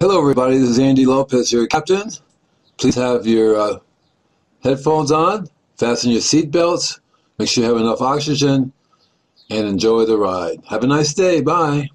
Hello, everybody. This is Andy Lopez, your captain. Please have your uh, headphones on, fasten your seatbelts, make sure you have enough oxygen, and enjoy the ride. Have a nice day. Bye.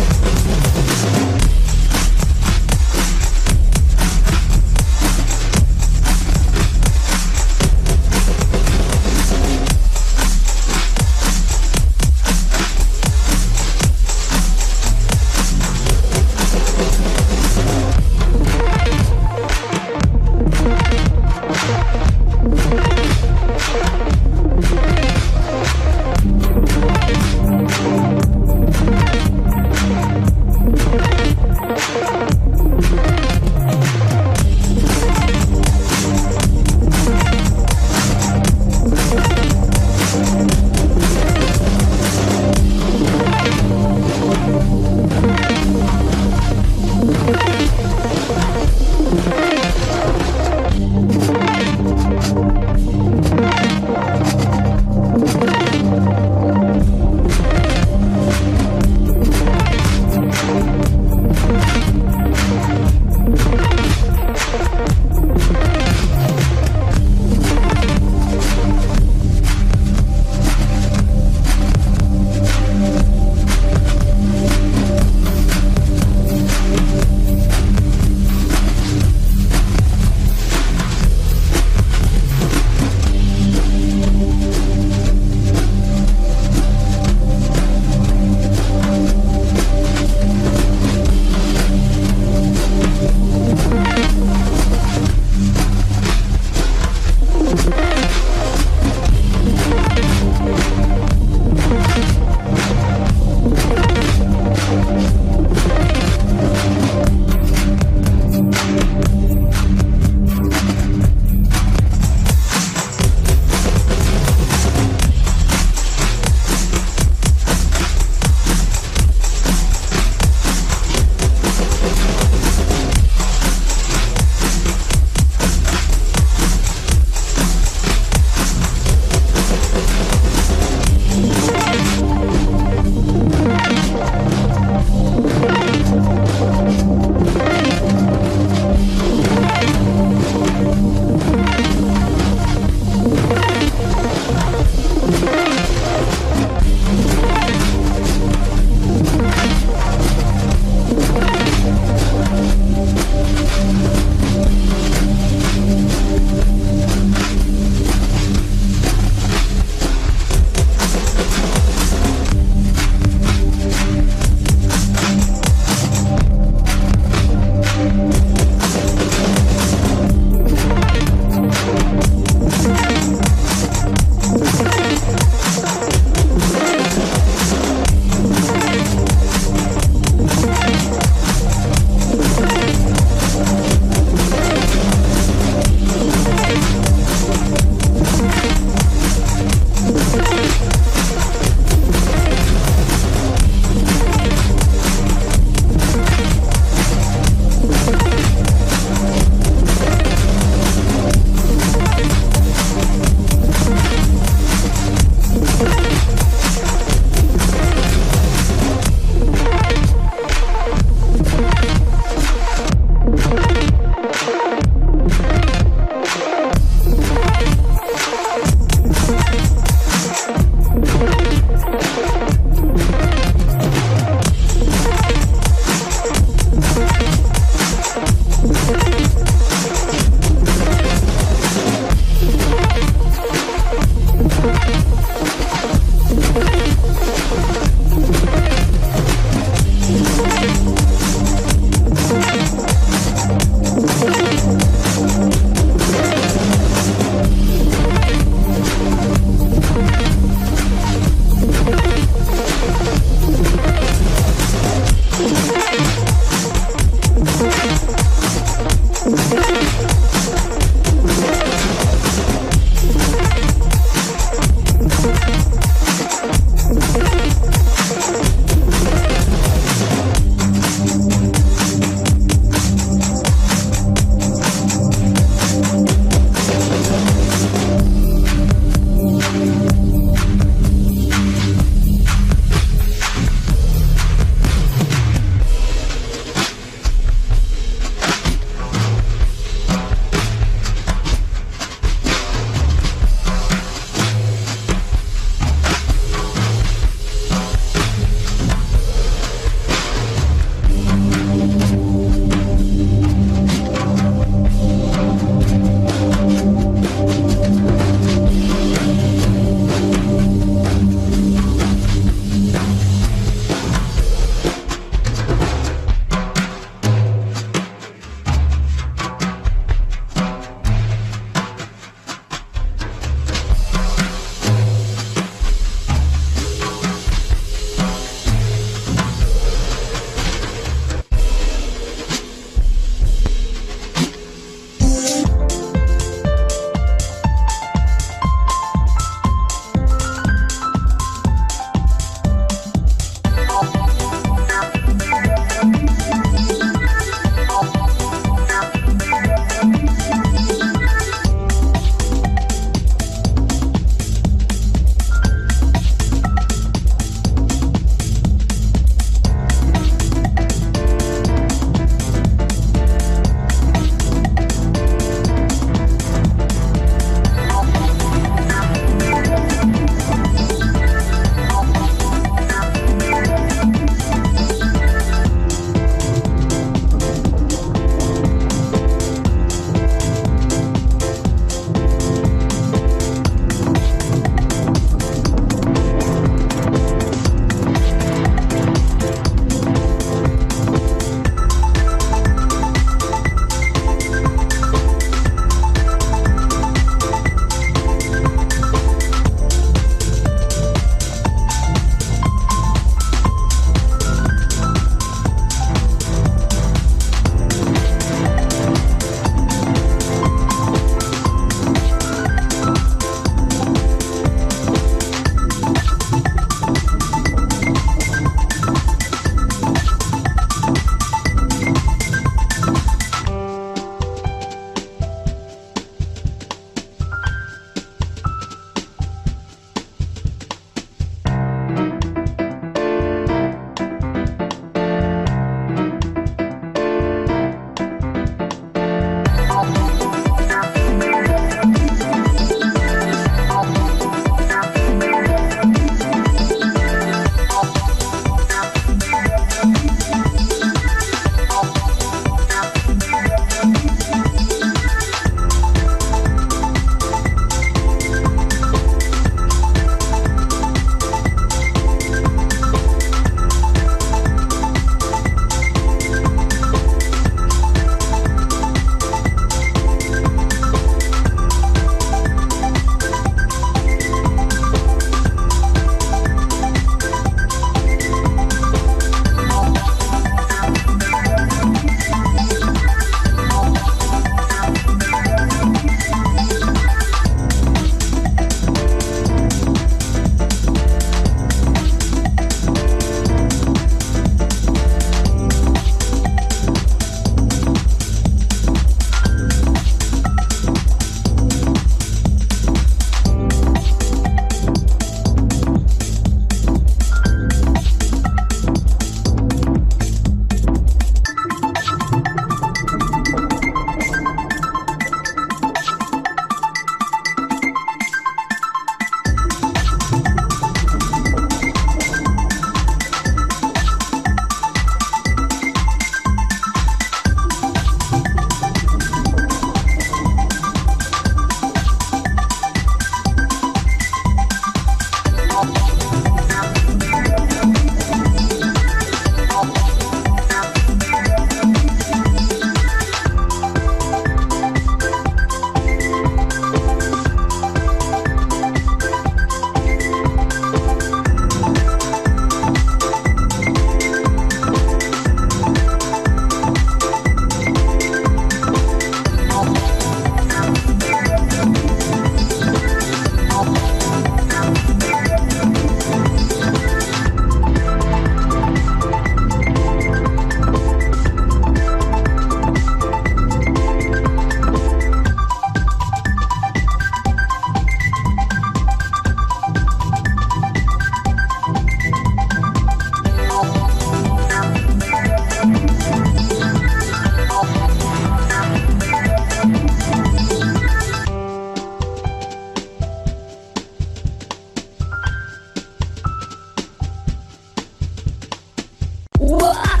I